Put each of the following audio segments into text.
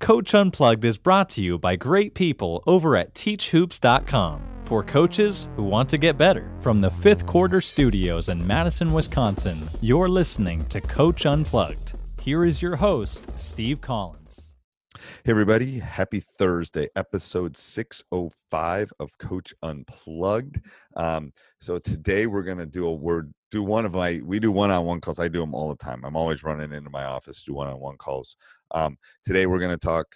Coach Unplugged is brought to you by great people over at teachhoops.com for coaches who want to get better. From the fifth quarter studios in Madison, Wisconsin, you're listening to Coach Unplugged. Here is your host, Steve Collins. Hey, everybody. Happy Thursday, episode 605 of Coach Unplugged. Um, so today we're going to do a word, do one of my, we do one on one calls. I do them all the time. I'm always running into my office, to do one on one calls. Um, today we're going to talk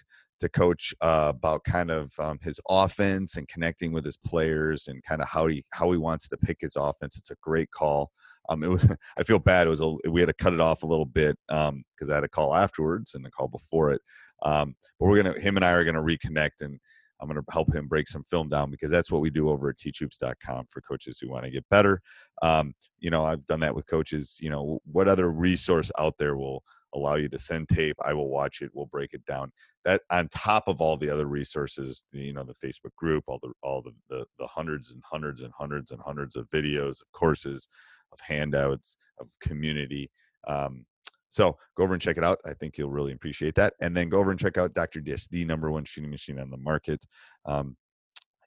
to coach uh, about kind of um, his offense and connecting with his players and kind of how he how he wants to pick his offense. It's a great call. Um, it was I feel bad. It was a, we had to cut it off a little bit because um, I had a call afterwards and a call before it. Um, but we're gonna him and I are gonna reconnect and I'm gonna help him break some film down because that's what we do over at teachhoops.com for coaches who want to get better. Um, you know, I've done that with coaches. You know, what other resource out there will allow you to send tape. I will watch it. We'll break it down. That on top of all the other resources, you know, the Facebook group, all the all the the, the hundreds and hundreds and hundreds and hundreds of videos, of courses, of handouts, of community. Um, so go over and check it out. I think you'll really appreciate that. And then go over and check out Dr. Dish, the number one shooting machine on the market. Um,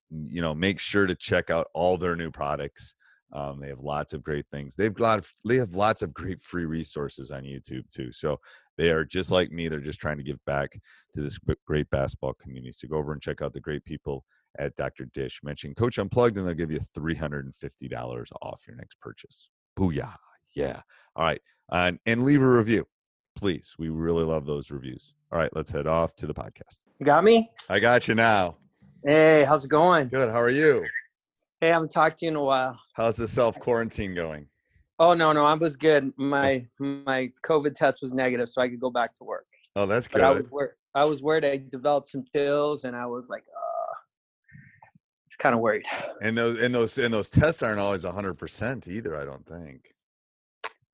you know, make sure to check out all their new products. Um, they have lots of great things. They've got they have lots of great free resources on YouTube too. So they are just like me. They're just trying to give back to this great basketball community. So go over and check out the great people at Dr. Dish. Mention Coach Unplugged, and they'll give you three hundred and fifty dollars off your next purchase. Booyah! Yeah. All right, and and leave a review, please. We really love those reviews. All right, let's head off to the podcast. You got me? I got you now. Hey, how's it going? Good. How are you? Hey, I haven't talked to you in a while. How's the self quarantine going? Oh no, no, I was good. My my COVID test was negative, so I could go back to work. Oh, that's good. But I was worried. I was worried. I developed some chills, and I was like, uh, it's kind of worried. And those and those and those tests aren't always hundred percent either. I don't think.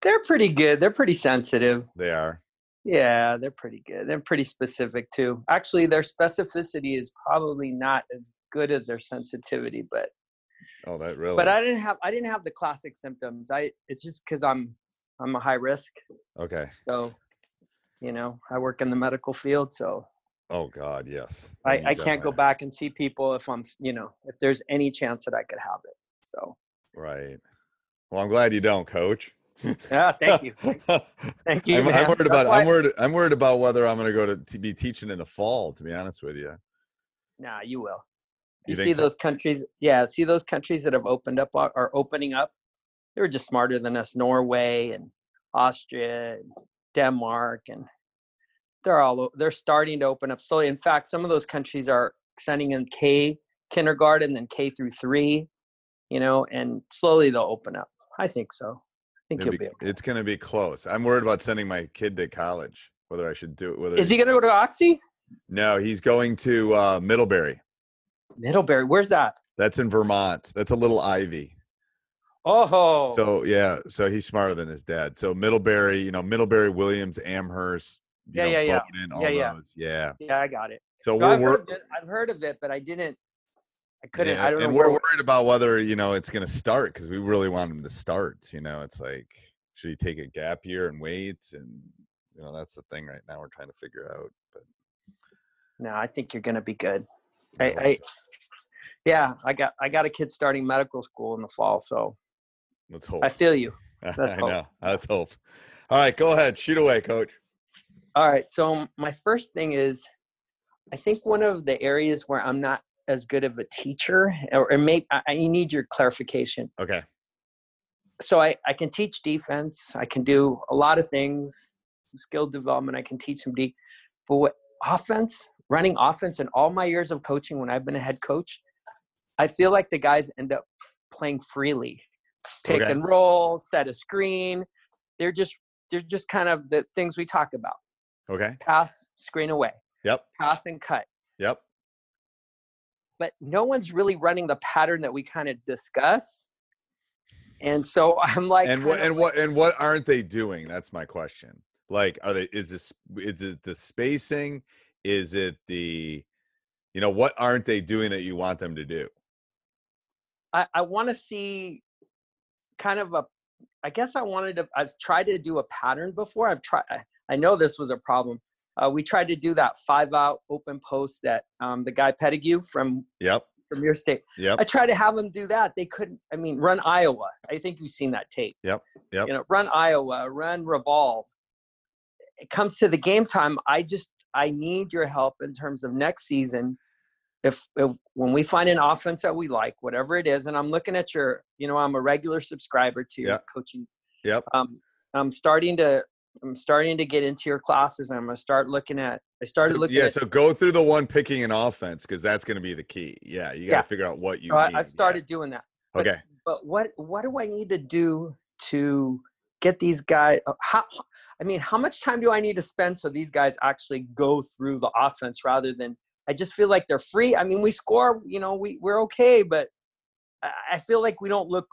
They're pretty good. They're pretty sensitive. They are. Yeah, they're pretty good. They're pretty specific too. Actually, their specificity is probably not as good as their sensitivity, but Oh, that really. But I didn't have I didn't have the classic symptoms. I it's just because I'm I'm a high risk. Okay. So, you know, I work in the medical field, so. Oh God, yes. I I can't go back and see people if I'm you know if there's any chance that I could have it. So. Right. Well, I'm glad you don't, Coach. yeah, thank you. Thank you. I'm, I'm worried about. I'm worried. I'm worried about whether I'm going to go to, to be teaching in the fall. To be honest with you. Nah, you will. You You, see so? those countries? Yeah, see those countries that have opened up are opening up. They were just smarter than us. Norway and Austria, and Denmark, and they're all they're starting to open up slowly. In fact, some of those countries are sending in K kindergarten, then K through three. You know, and slowly they'll open up. I think so. I think It'll you'll be- be. okay. it's going to be close. I'm worried about sending my kid to college. Whether I should do it. Whether Is he going to go to Oxy? No, he's going to uh, Middlebury. Middlebury. Where's that? That's in Vermont. That's a little Ivy. Oh, So yeah, so he's smarter than his dad. So Middlebury, you know, Middlebury, Williams, Amherst, you Yeah, know, yeah, yeah. Bowdoin, Yeah, yeah. those. Yeah. Yeah, I got it. So No, we're, I've, heard of it, I've heard of it, but I didn't. I couldn't. yeah, I don't and we're worried about whether you know it's going to start because we really want him to start. You know, it's like should he take a gap year and wait? And you know, that's the thing right now. We're trying to figure out. But No, I think you're gonna be good. I I, hope I so. yeah, I got I got a kid starting medical school in the fall, so let's hope. I feel you. I hope. know. Let's hope. All right, go ahead. Shoot away, coach. All right. So my first thing is, I think one of the areas where I'm not as good of a teacher, or, or maybe I, I need your clarification. Okay. So I, I can teach defense. I can do a lot of things, skill development. I can teach some D, but what offense, running offense, in all my years of coaching, when I've been a head coach, I feel like the guys end up playing freely, pick Okay. and roll, set a screen. They're just they're just kind of the things we talk about: Okay. pass, screen away, Yep. pass and cut. Yep. But no one's really running the pattern that we kind of discuss. And so I'm like, and what and what and what aren't they doing? That's my question. Like, are they? Is this? Is it the spacing? Is it the? You know, what aren't they doing that you want them to do? I, I want to see kind of a I guess I wanted to I've tried to do a pattern before. I've tried I- know this was a problem. Uh, we tried to do that five out open post that um, the guy Pettigrew from Yep. from your state. Yep. I tried to have them do that. They couldn't. I mean, run Iowa. I think you've seen that tape. Yep, yep. You know, run Iowa, run Revolve. It comes to the game time. I just I need your help in terms of next season. If, if when we find an offense that we like, whatever it is, and I'm looking at your, you know, I'm a regular subscriber to your Yeah. coaching. Yep. Um, I'm starting to I'm starting to get into your classes. and I'm gonna start looking at. I started looking yeah. at So go through the one picking an offense because that's going to be the key. Yeah. You got to Yeah. figure out what you. So I. I Yeah. started doing that. But, Okay. But what what do I need to do to get these guys? uh, How I mean, how much time do I need to spend so these guys actually go through the offense rather than I just feel like they're free. I mean, we score, you know, we we're okay, but I, feel like we don't look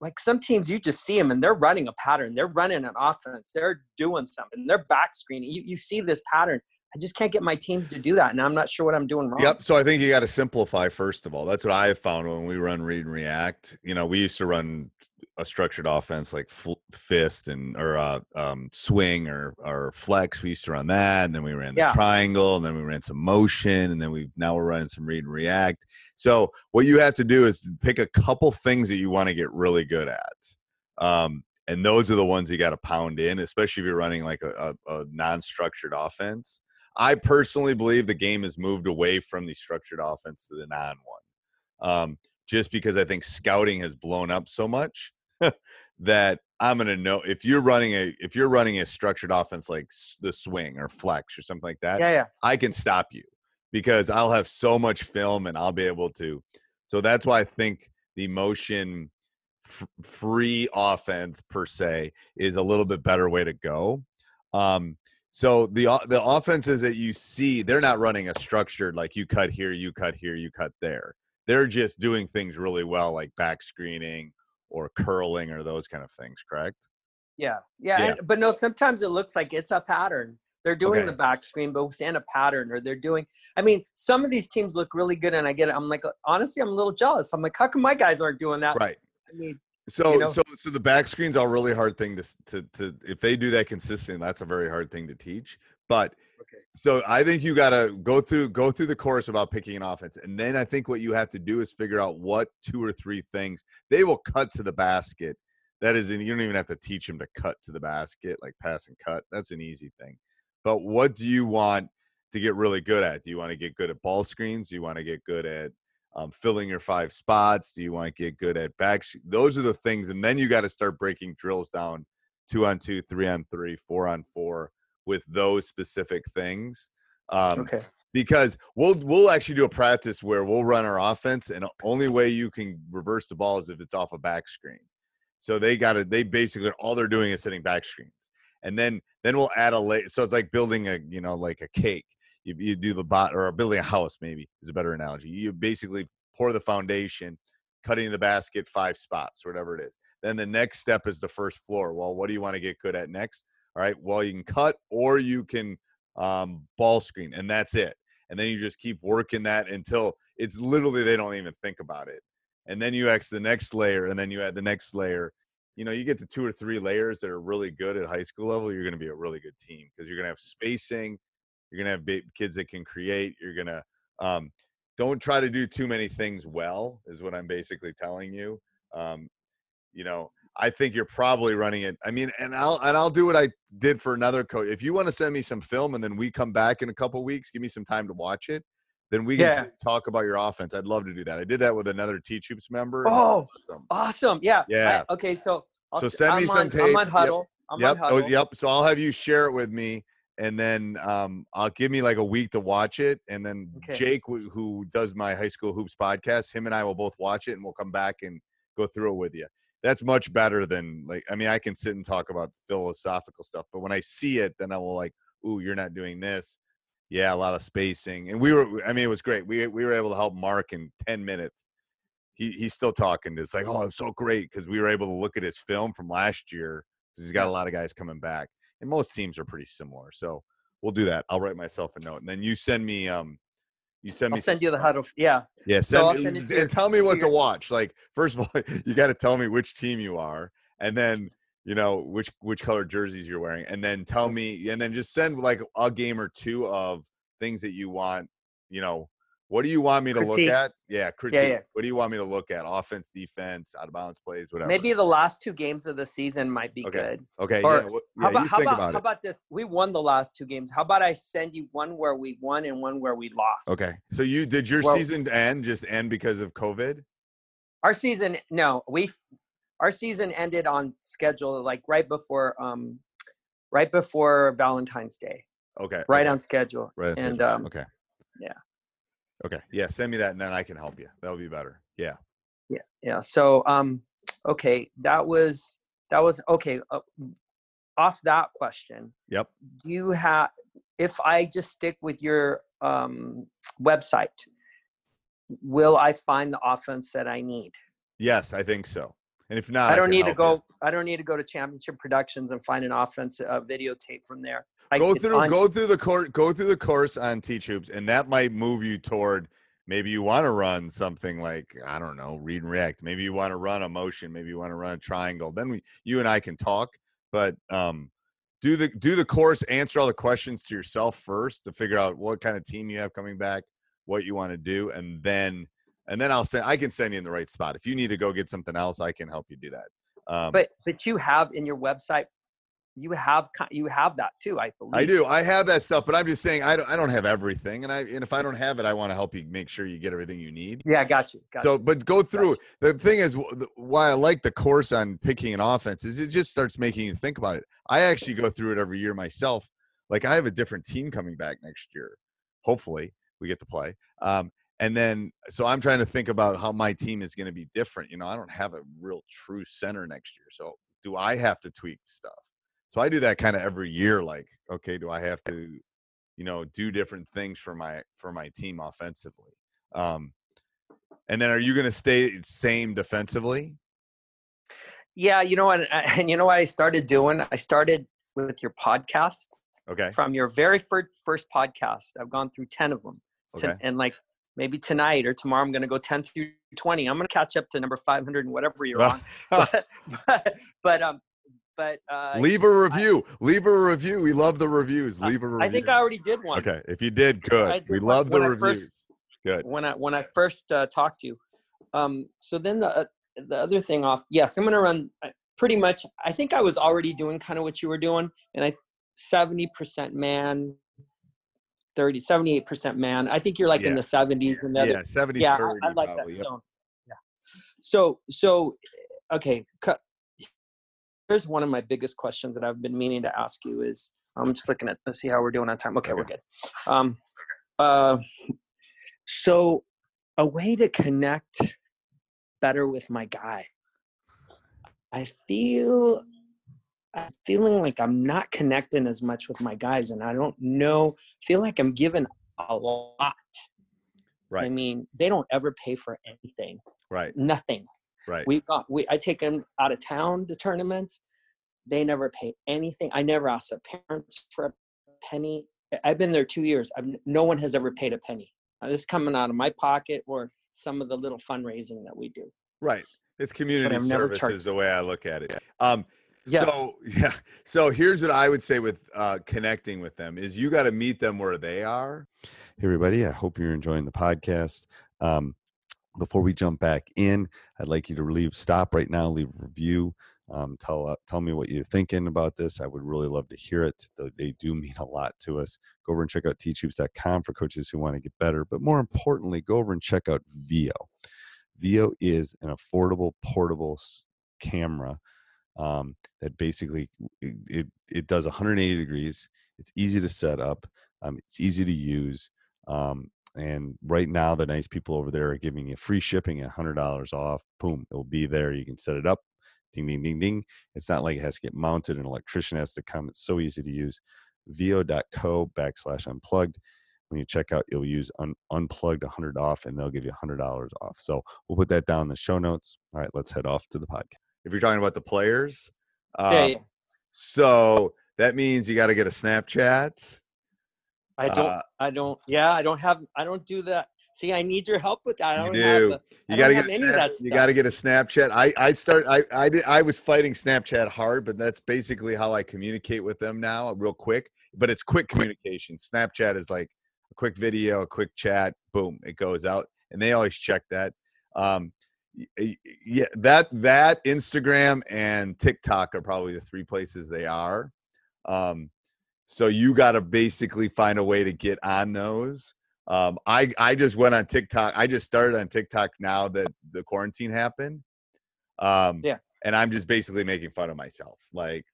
like some teams. You just see them and they're running a pattern. They're running an offense. They're doing something. They're back screening. You you see this pattern. I just can't get my teams to do that, and I'm not sure what I'm doing wrong. Yep. So I think you got to simplify first of all. That's what I have found when we run read and react. You know, we used to run a structured offense like fist and or uh, um, swing or or flex. We used to run that, and then we ran the Yeah. triangle, and then we ran some motion, and then we now we're running some read and react. So what you have to do is pick a couple things that you want to get really good at. Um, and those are the ones you got to pound in, especially if you're running like a, a, a non-structured offense. I personally believe the game has moved away from the structured offense to the non one, um, just because I think scouting has blown up so much that I'm gonna know if you're running a if you're running a structured offense like s- the swing or flex or something like that. yeah, yeah. I can stop you because I'll have so much film and I'll be able to. So that's why I think the motion f- free offense per se is a little bit better way to go. Um, so the the offenses that you see, they're not running a structured like you cut here, you cut here, you cut there. They're just doing things really well, like back screening or curling or those kind of things. Correct? Yeah, yeah, Yeah. And, but no. Sometimes it looks like it's a pattern. They're doing Okay. the back screen, but within a pattern, or they're doing. I mean, some of these teams look really good, and I get it. I'm like, honestly, I'm a little jealous. I'm like, how come my guys aren't doing that? Right. I mean, So you know? so so the back screen's are a really hard thing to to to if they do that consistently, that's a very hard thing to teach. But Okay. so I think you got to go through go through the course about picking an offense, and then I think what you have to do is figure out what two or three things they will cut to the basket. That is, and you don't even have to teach them to cut to the basket, like pass and cut. That's an easy thing. But what do you want to get really good at? Do you want to get good at ball screens? Do you want to get good at um, filling your five spots? Do you want to get good at back? Those are the things, and then you got to start breaking drills down: two on two, three on three, four on four, with those specific things. Um, okay, Because we'll we'll actually do a practice where we'll run our offense, and the only way you can reverse the ball is if it's off a back screen. So they got to they basically all they're doing is setting back screens, and then then we'll add a late. So it's like building a you know like a cake. You, you do the bot or building a house maybe is a better analogy. You basically pour the foundation, cutting the basket five spots, whatever it is. Then the next step is the first floor. Well, what do you want to get good at next? All right. Well, you can cut or you can um, ball screen, and that's it. And then you just keep working that until it's literally they don't even think about it. And then you X the next layer, and then you add the next layer. You know, you get to two or three layers that are really good at high school level, you're going to be a really good team because you're going to have spacing. You're going to have kids that can create. You're going to um, don't try to do too many things well, is what I'm basically telling you. Um, you know, I think you're probably running it. I mean, and I'll and I'll do what I did for another coach. If you want to send me some film and then we come back in a couple weeks, give me some time to watch it. Then we can Yeah. talk about your offense. I'd love to do that. I did that with another Teach Hoops member. Oh, Awesome. awesome. Yeah. I- Yeah. okay. So, I'll, So send me I'm some on, tape. I'm on Yep. Hudl. I'm yep. on Oh, yep. So I'll have you share it with me, and then um, I'll give me like a week to watch it, and then Okay. Jake, who- who does my high school hoops podcast, him and I will both watch it, and we'll come back and go through it with you. That's much better than like. I mean, I can sit and talk about philosophical stuff, but when I see it, then I will like, "Ooh, you're not doing this." Yeah, a lot of spacing, and we were. I mean, it was great. We we were able to help Mark in ten minutes. He he's still talking. It's like, oh, it's so great because we were able to look at his film from last year because he's got a lot of guys coming back, and most teams are pretty similar. So we'll do that. I'll write myself a note, and then you send me um, you send me I'll send some you the Hudl. Yeah. Yeah, So send, I'll me- send it to and tell me what to watch. Like, first of all, you got to tell me which team you are, and then you know which which color jerseys you're wearing, and then tell me, and then just send like a game or two of things that you want. You know, what do you want me to Critique. look at? Yeah, critique. yeah. What do you want me to look at? Offense, defense, out of bounds plays, whatever. Maybe the last two games of the season might be Okay. good. Okay. or yeah. What, yeah How about how about, about how about this? We won the last two games. How about I send you one where we won and one where we lost? okay. So you did your Well- season end just end because of COVID? Our season, no, we, our season ended on schedule, like right before, um, right before Valentine's Day, Okay. right okay. on schedule. Right. that's and um, okay. yeah. Okay. Yeah. Send me that, and then I can help you. That'll be better. Yeah. yeah, yeah. So, um, okay, that was that was okay. Uh, off that question, Yep. do you have? If I just stick with your um, website, will I find the offense that I need? Yes, I think so. And if not, I don't can need to go. you. I don't need to go to Championship Productions and find an offense uh, videotape from there. I, Go through, on- go through the course, go through the course on Teach Hoops, and that might move you toward maybe you want to run something like I don't know, read and react. Maybe you want to run a motion. Maybe you want to run a triangle. Then we, you and I can talk. But um, do the do the course, answer all the questions to yourself first to figure out what kind of team you have coming back, what you want to do, and then and then I'll send. I can send you in the right spot. If you need to go get something else, I can help you do that. Um, But but you have in your website, you have you have that too. I believe. I do. I have that stuff, but I'm just saying I don't. I don't have everything, and I and if I don't have it, I want to help you make sure you get everything you need. Yeah, I got you. Got So, you. but go through. The thing is, why I like the course on picking an offense is it just starts making you think about it. I actually go through it every year myself. Like I have a different team coming back next year. Hopefully, we get to play. Um, and then, so I'm trying to think about how my team is going to be different. You know, I don't have a real true center next year. So, do I have to tweak stuff? So I do that kind of every year. Like, okay, do I have to, you know, do different things for my for my team offensively? Um, and then, are you going to stay same defensively? Yeah, you know, and and you know what I started doing? I started with your podcast Okay. from your very first first podcast. I've gone through ten of them, Okay. and like maybe tonight or tomorrow, I'm going to go ten through twenty. I'm going to catch up to number five hundred and whatever you're on. but, but but um, but uh, Leave a review. Leave a review. We love the reviews. Leave a review. I think I already did one. Okay. If you did, good. Did we love the reviews. first- good. when I when I first uh, talked to you. Um, so then the uh, the other thing off, yes, I'm gonna run uh, pretty much. I think I was already doing kind of what you were doing, and I seventy percent man, 30, 78 percent man. I think you're like in the seventies and the other. Yeah, 70 yeah, 30 I, I like probably. that Yep. zone. Yeah. So so okay. Here's one of my biggest questions that I've been meaning to ask you is I'm just looking at let's see how we're doing on time. Okay, we're good. Um, uh, so a way to connect better with my guy. I feel I'm feeling like I'm not connecting as much with my guys, and I don't know. Feel like I'm giving a lot. Right. I mean, they don't ever pay for anything. Right. Nothing. Right. We got we I take them out of town to tournaments. They never pay anything. I never ask the parents for a penny. I've been there two years. I've, no one has ever paid a penny. Uh, this is coming out of my pocket or some of the little fundraising that we do. Right. It's community I've never service is the way I look at it. Um, Yes. So yeah. So here's what I would say with uh, connecting with them is you got to meet them where they are. Hey everybody, I hope you're enjoying the podcast. Um, before we jump back in, I'd like you to leave stop right now, leave a review. Um, tell uh, tell me what you're thinking about this. I would really love to hear it. They, do mean a lot to us. Go over and check out teachhoops.com for coaches who want to get better. But more importantly, go over and check out Veo. Veo is an affordable portable camera um, that basically it, it, it does 180 degrees. It's easy to set up. Um, it's easy to use. Um, and right now, the nice people over there are giving you free shipping at $100 off. Boom, it'll be there. You can set it up. Ding, ding, ding, ding. It's not like it has to get mounted. An electrician has to come. It's so easy to use. Veo.co backslash unplugged. When you check out, you'll use un- unplugged 100 off and they'll give you $100 off. So we'll put that down in the show notes. All right, let's head off to the podcast. If you're talking about the players, um, so that means you got to get a Snapchat. I don't. uh, I don't. Yeah, I don't have. I don't do that. See, I need your help with that. I You don't do. have. A, You got to get a any of that you got to get a Snapchat. I I start I I did I was fighting Snapchat hard, but that's basically how I communicate with them now, real quick. But it's quick communication. Snapchat is like a quick video, a quick chat, boom, it goes out, and they always check that. Um, yeah, that that Instagram and TikTok are probably the three places they are. Um, so you got to basically find a way to get on those. Um, I I just went on TikTok. I just started on TikTok now that the quarantine happened. Um, Yeah. and I'm just basically making fun of myself, like,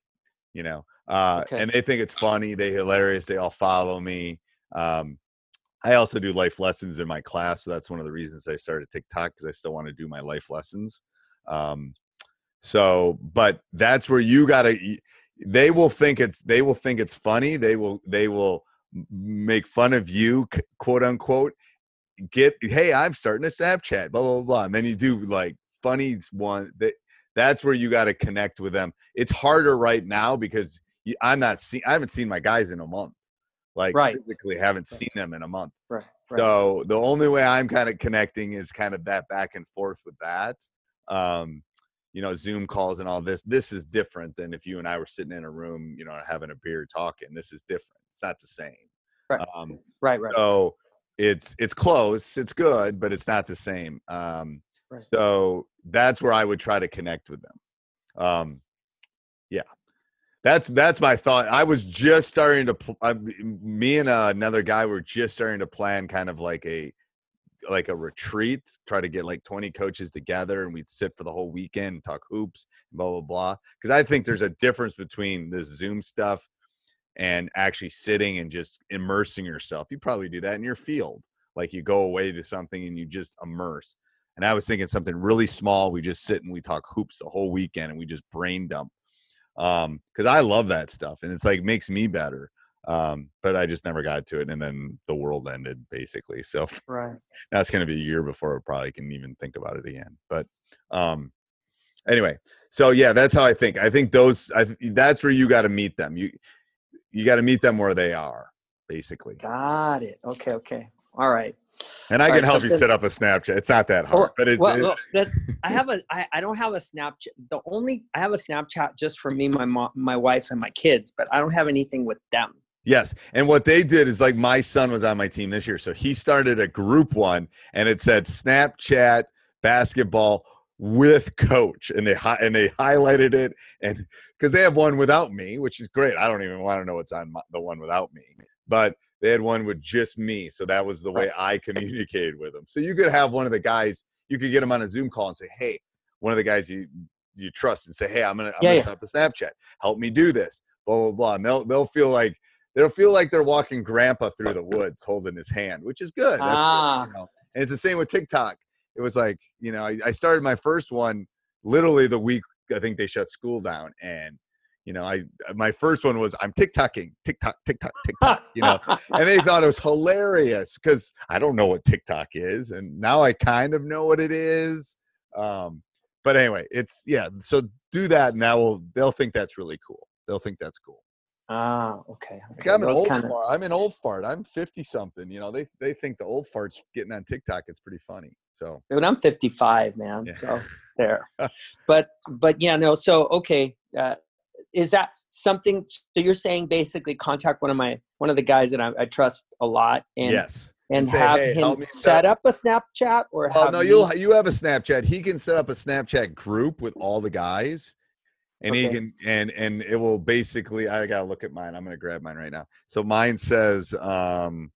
you know. Uh, Okay. and they think it's funny. They hilarious. They all follow me. Um, I also do life lessons in my class, so that's one of the reasons I started TikTok because I still want to do my life lessons. Um, so, but that's where you gotta. They will think it's. They will think it's funny. They will. They will make fun of you, quote unquote. Get hey, I'm starting a Snapchat, blah blah blah, blah. and then you do like funny one. That that's where you got to connect with them. It's harder right now because I'm not see. I haven't seen my guys in a month. Like Right. physically, haven't seen them in a month. Right. right. So the only way I'm kind of connecting is kind of that back and forth with that. Um, you know, Zoom calls and all this. This is different than if you and I were sitting in a room, you know, having a beer talking. This is different. It's not the same. Right. Um, right. Right. so it's it's close, it's good, but it's not the same. Um, Right. so that's where I would try to connect with them. Um, yeah, that's that's my thought. I was just starting to. pl- I, me and uh, another guy were just starting to plan kind of like a like a retreat. Try to get like twenty coaches together, and we'd sit for the whole weekend, talk hoops, blah blah blah. Because I think there's a difference between this Zoom stuff and actually sitting and just immersing yourself. You probably do that in your field. Like you go away to something and you just immerse. And I was thinking something really small. We just sit and we talk hoops the whole weekend and we just brain dump. Um, because I love that stuff and it's like makes me better. Um, but I just never got to it, and then the world ended basically. So right. now it's gonna be a year before I probably can even think about it again. But um anyway, so yeah, that's how I think. I think those I that's where you got to meet them. You you got to meet them where they are, basically. Got it. Okay. Okay. All right. And I All can right, help you something- set up a Snapchat. It's not that hard, but it, well, it- that I have a I, I don't have a Snapchat. The only I have a Snapchat just for me, my mom, my wife, and my kids, but I don't have anything with them. Yes. And what they did is like my son was on my team this year. So he started a group one and it said Snapchat basketball with coach and they hi- and they highlighted it and because they have one without me which is great i don't even want to know what's on my, the one without me but they had one with just me so that was the way i communicated with them so you could have one of the guys you could get them on a zoom call and say hey one of the guys you you trust and say hey i'm gonna i'm Yeah, yeah. set up a snapchat help me do this blah blah blah and they'll they'll feel like they'll feel like they're walking grandpa through the woods holding his hand which is good that's Ah. good, you know? and it's the same with tiktok it was like you know I, I started my first one literally the week i think they shut school down and you know i my first one was i'm tiktoking tiktok tiktok tiktok you know and they thought it was hilarious because i don't know what tiktok is and now i kind of know what it is um but anyway it's yeah so do that and now will they'll think that's really cool they'll think that's cool Ah, okay. Like I'm an old kinda- fart. I'm an old fart. I'm 50 something. You know, they they think the old farts getting on TikTok. It's pretty funny. So But I'm 55, man. Yeah. So there. but but yeah, no. So okay, uh, is that something? So you're saying basically contact one of my one of the guys that I, I trust a lot and yes. and say, have "Hey, him set up a Snapchat or Well, have no, me- you'll you have a Snapchat. He can set up a Snapchat group with all the guys, and he Okay. can and and it will basically. I gotta look at mine. I'm gonna grab mine right now. So mine says, um,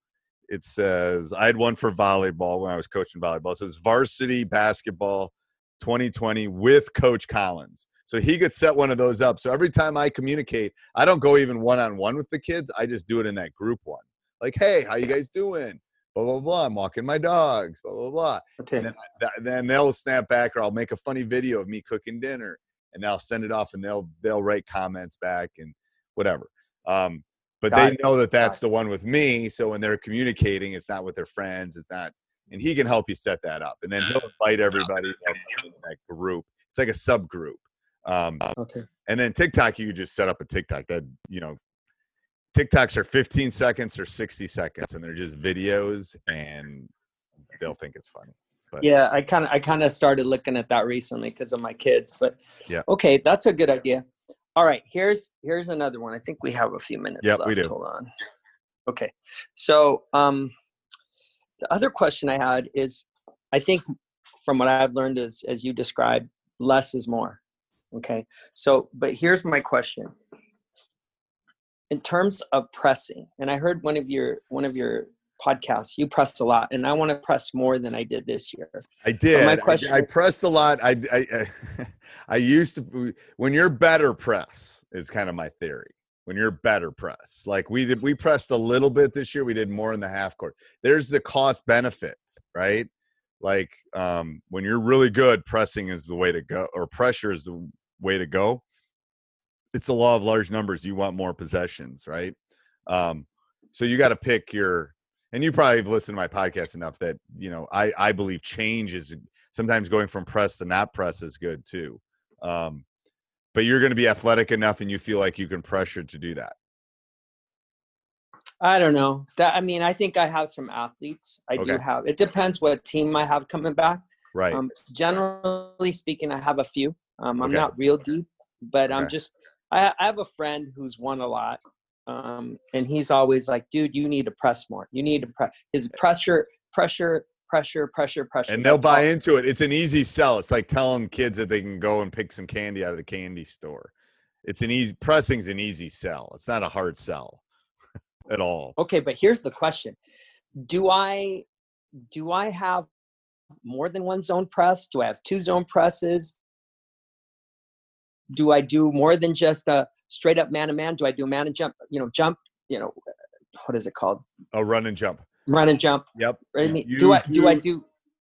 it says I had one for volleyball when I was coaching volleyball. It says varsity basketball 2020 with Coach Collins. So he could set one of those up. So every time I communicate, I don't go even one on one with the kids. I just do it in that group one. Like, hey, how you guys doing? Blah blah blah. I'm walking my dogs. Blah blah blah. okay. And then, I- then they'll snap back, or I'll make a funny video of me cooking dinner, and I'll send it off, and they'll they'll write comments back and whatever. Um, but Got they it. know that Got that's the one with me. So when they're communicating, it's not with their friends. It's not, and he can help you set that up, and then he'll invite everybody in that group. It's like a subgroup. Um, Okay. and then TikTok, you just set up a TikTok that you know. TikToks are 15 seconds or 60 seconds, and they're just videos, and they'll think it's funny. But Yeah, I kind of I kind of started looking at that recently because of my kids. But Yeah. okay, that's a good idea. All right, here's here's another one. I think we have a few minutes left. we do. Hold on. Okay, so um, the other question I had is, I think from what I've learned is, as you described, less is more. Okay, so but here's my question. In terms of pressing, and I heard one of your one of your podcasts, you pressed a lot, and I want to press more than I did this year. I did. my I- question- I, pressed a lot. I, I, I, I used to. When you're better press is kind of my theory. When you're better press, like we did, we pressed a little bit this year. We did more in the half court. There's the cost benefit, right? Like um, when you're really good, pressing is the way to go, or pressure is the way to go. It's a law of large numbers. You want more possessions, right? Um, so you got to pick your and you probably have listened to my podcast enough that you know I I believe change is sometimes going from press to not press is good too. Um, but you're going to be athletic enough, and you feel like you can pressure to do that. I don't know. That I mean, I think I have some athletes. I do have. It depends what team I have coming back. Right. Um, generally speaking, I have a few. Um, I'm Okay. not real deep, but I'm just. I, I have a friend who's won a lot, um, and he's always like, "Dude, you need to press more. You need to press." His pressure, pressure, pressure, pressure, pressure. and they'll buy all. into it. It's an easy sell. It's like telling kids that they can go and pick some candy out of the candy store. It's an easy pressing's an easy sell. It's not a hard sell at all. Okay, but here's the question: Do I do I have more than one zone press? Do I have two zone presses? Do I do more than just a straight up man to man? Do I do a man and jump? You know, jump. You know, what is it called? A run and jump. Run and jump. Yep. Mean, You do I do I do?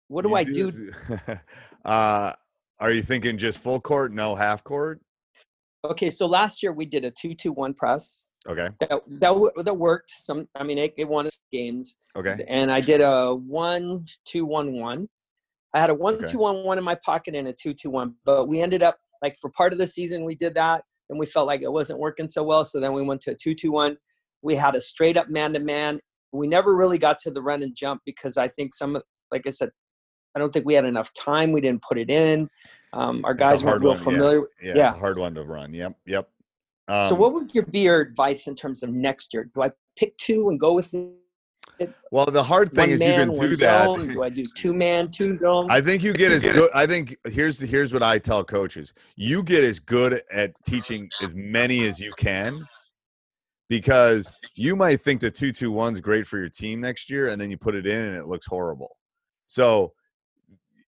What do I do? uh, are you thinking just full court? No, half court. Okay, so last year we did a two two one press. Okay. That that that worked. Some, I mean, it, it won us games. Okay. and I did a one two one one. I had a one-two-one-one Okay. two one one in my pocket and a two two one, but we ended up like for part of the season we did that, and we felt like it wasn't working so well. So then we went to a two two one. We had a straight up man to man. We never really got to the run and jump because I think some, of like I said, I don't think we had enough time. We didn't put it in. Um, our guys weren't real one, familiar. Yeah, Yeah. it's a hard one to run. Yep. Yep. Um, so what would your be your advice in terms of next year? Do I pick two and go with it? Well, the hard thing one is man, you can one do that. zone? Do I do two man, two zones? I think you get as good. I think here's here's what I tell coaches: you get as good at teaching as many as you can, because you might think the two two one's great for your team next year, and then you put it in and it looks horrible. So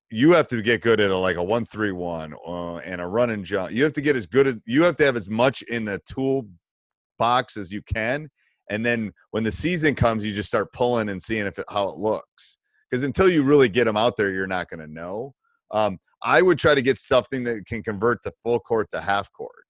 you have to get good at a, like a one three one uh, and a run and jump. You have to get as good as you have to have as much in the tool box as you can, and then when the season comes, you just start pulling and seeing if it, how it looks. Because until you really get them out there, you're not going to know. Um, I would try to get something that can convert the full court to half court.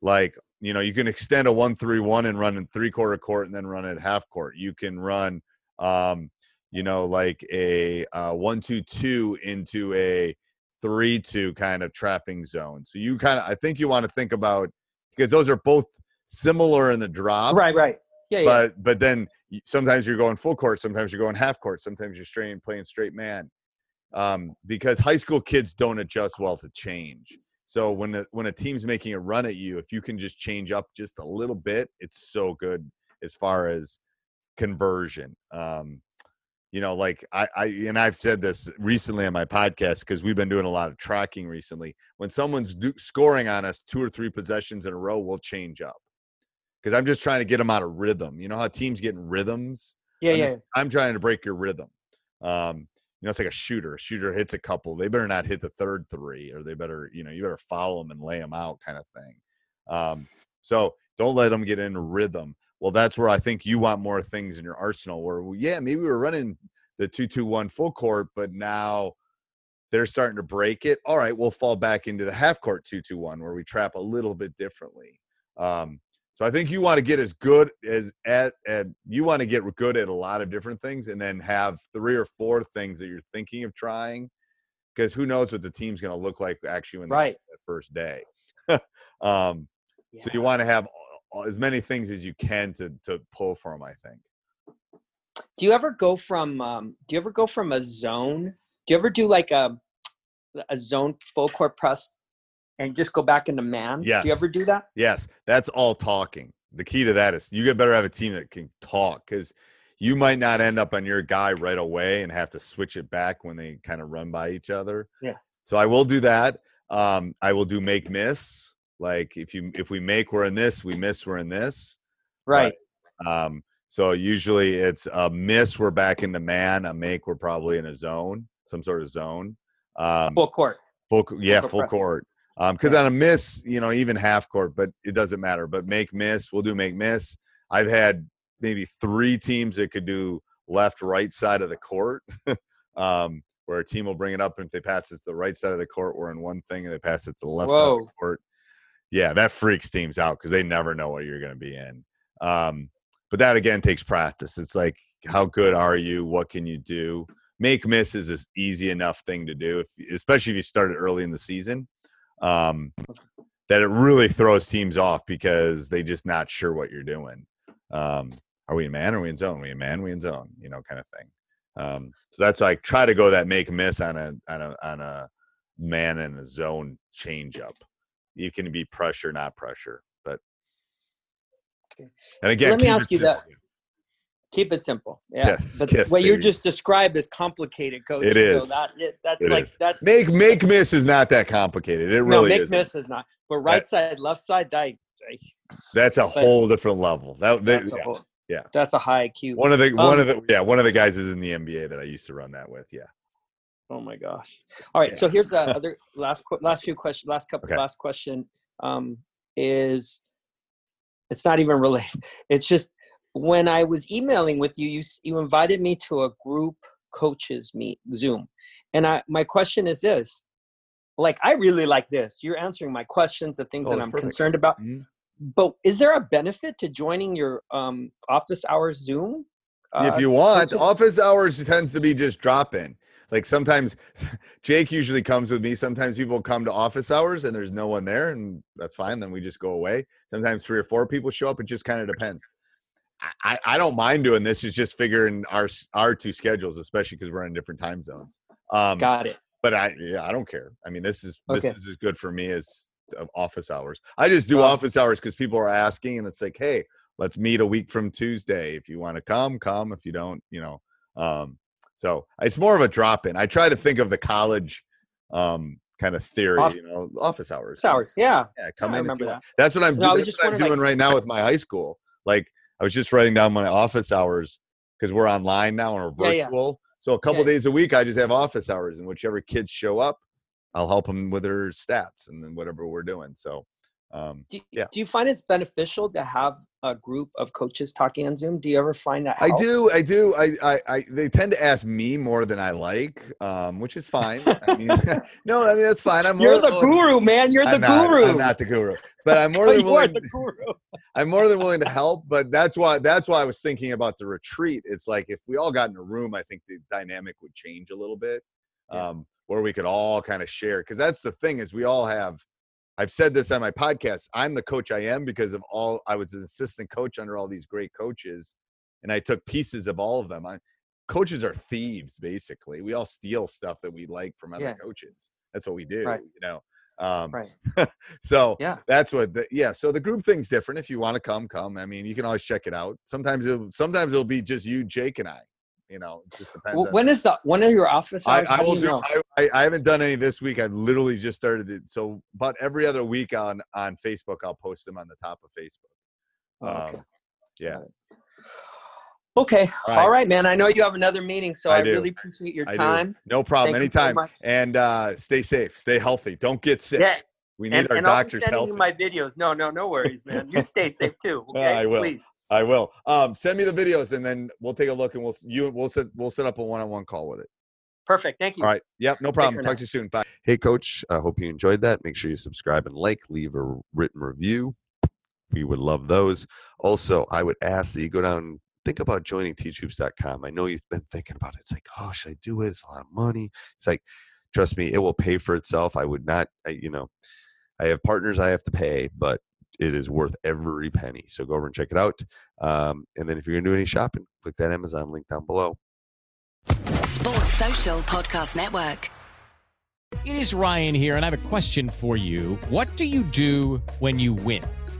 Like, you know, you can extend a one three one and run in three quarter court and then run at half court. You can run, um, you know, like a uh, one two two into a three two kind of trapping zone. So you kind of, I think you want to think about because those are both similar in the drop. Right, right. Yeah. But but then sometimes you're going full court, sometimes you're going half court, sometimes you're straight playing straight man. Um, because high school kids don't adjust well to change. So when the, when a team's making a run at you, if you can just change up just a little bit, it's so good as far as conversion. Um, you know, like I, I and I've said this recently on my podcast because we've been doing a lot of tracking recently. When someone's do, scoring on us two or three possessions in a row, we'll change up because I'm just trying to get them out of rhythm. You know how teams get in rhythms. yeah, I'm, yeah. just- I'm trying to break your rhythm. Um, you know, it's like a shooter. A shooter hits a couple. They better not hit the third three, or they better, you know, you better follow them and lay them out, kind of thing. Um, so don't let them get into rhythm. Well, that's where I think you want more things in your arsenal. Where, well, yeah, maybe we're running the two-two-one full court, but now they're starting to break it. All right, we'll fall back into the half court two-two-one, where we trap a little bit differently. Um, so I think you want to get as good as at, at you want to get good at a lot of different things, and then have three or four things that you're thinking of trying, because who knows what the team's going to look like actually when Right. that first day. um, So you want to have as many things as you can to to pull from. I think. do you ever go from um, do you ever go from a zone do you ever do like a a zone full court press and just go back into man Yes. do you ever do that Yes, that's all talking. The key to that is you get better have a team that can talk because you might not end up on your guy right away and have to switch it back when they kind of run by each other. Yeah. So I will do that. Um, I will do make miss. Like if you if we make we're in this, we miss we're in this. right Um, so usually it's a miss we're back into man, a make we're probably in a zone, some sort of zone. Um, full court Full, yeah, court full press. Court. Um, because on a miss, you know, even half court, but it doesn't matter. But make miss, we'll do make miss. I've had maybe three teams that could do left, right side of the court. um, where a team will bring it up, and if they pass it to the right side of the court, we're in one thing, and they pass it to the left side of the court. Yeah, that freaks teams out because they never know what you're going to be in. Um, but that again takes practice. It's like, how good are you? What can you do? Make miss is an easy enough thing to do, if, especially if you started early in the season. Um, that it really throws teams off because they just not sure what you're doing. Um, are we in man? Are we in zone? Are we in man? Are we in zone? You know, kind of thing. Um, so that's why I try to go that make miss on a on a on a man and a zone change up. You can be pressure, not pressure, but and again, Let me ask you that. Keep it simple yeah Yes, but kiss, what you just described is complicated coach It is. Is. that, it, that's It like is. that's Make make miss is not that complicated. It no really make is. miss is not but right side left side I, That's a but- whole different level. That, that- that's a yeah. whole, yeah. that's a high IQ one of the one Um, of the yeah one of the guys is in the NBA that I used to run that with. Yeah. Oh my gosh! All right, so here's the other last last few questions. Last couple Okay. last question um, is it's not even related. It's just when I was emailing with you, you you invited me to a group coaches meet Zoom, and I my question is this: like I really like this. You're answering my questions, the things Oh, that I'm perfect. concerned about. Mhm. But is there a benefit to joining your um, office hours Zoom? if Uh, you want, coaches- office hours tends to be just drop in. Like sometimes Jake usually comes with me. Sometimes people come to office hours and there's no one there, and that's fine. Then we just go away. Sometimes three or four people show up. It just kind of depends. I, I don't mind doing this. It's just figuring our our two schedules, especially because we're in different time zones. Um, got it. but I yeah, I don't care. I mean, this is this Okay. is as good for me as office hours. I just do Oh. office hours because people are asking, and it's like, hey, let's meet a week from Tuesday. If you want to come, come. If you don't, you know. Um, so it's more of a drop in. I try to think of the college um, kind of theory, Off- you know, office hours. Office hours, yeah. Yeah, come I in. if remember you that. want. That's what I'm. No, doing. That's what I'm doing like- right now with my high school. Like I was just writing down my office hours because we're online now and we're Yeah, yeah. virtual. So a couple Yeah. days a week, I just have office hours, and whichever kids show up, I'll help them with their stats and then whatever we're doing. So, um, Do, Yeah. do you find it's beneficial to have a group of coaches talking on Zoom? Do you ever find that I do. I do. I, I, I, they tend to ask me more than I like, um, which is fine. I mean, no, I mean that's fine. I'm You're more the guru, man. You're the I'm not, guru. I'm not the guru, but I'm more Oh, than willing. the guru. I'm more than willing to help, but that's why that's why I was thinking about the retreat. It's like if we all got in a room, I think the dynamic would change a little bit, Yeah. um, where we could all kind of share. Because that's the thing is we all have I've said this on my podcast. I'm the coach I am because of all I was an assistant coach under all these great coaches, and I took pieces of all of them. I, coaches are thieves, basically. We all steal stuff that we like from other Yeah. coaches. That's what we do, Right. you know. Um, Right. so Yeah. that's what. The, yeah. So the group thing's different. If you want to come, come. I mean, you can always check it out. Sometimes it'll, sometimes it'll be just you, Jake, and I. You know, it just depends. Well, when is the when are your office I, hours? I How will do. know? I, I, I haven't done any this week. I literally just started it. So, but every other week on on Facebook, I'll post them on the top of Facebook. Oh, okay. Um, yeah, Okay. All All right. right. man. I know you have another meeting, so I I, really appreciate your I do. time. no problem. Thank you so Anytime. and uh, stay safe. Stay healthy. Don't get sick. Yeah. we need And, our and I'll be sending healthy. you my videos. No, no, no worries, man. You stay safe too. Okay. I will. Please. I will. Um, send me the videos, and then we'll take a look, and we'll you we'll set we'll set up a one on one call with it. Perfect. Thank you. All right. Yep. No problem. Talk now. to you soon. Bye. Hey, coach. I hope you enjoyed that. Make sure you subscribe and like, leave a written review. We would love those. Also, I would ask that you go down and think about joining teachhoops.com. I know you've been thinking about it. It's like, oh, should I do it? It's a lot of money. It's like, trust me, it will pay for itself. I would not, I, you know, I have partners I have to pay, but it is worth every penny. So go over and check it out. Um, and then if you're going to do any shopping, click that Amazon link down below. Sports Social Podcast Network. It is Ryan here, and I have a question for you. What do you do when you win?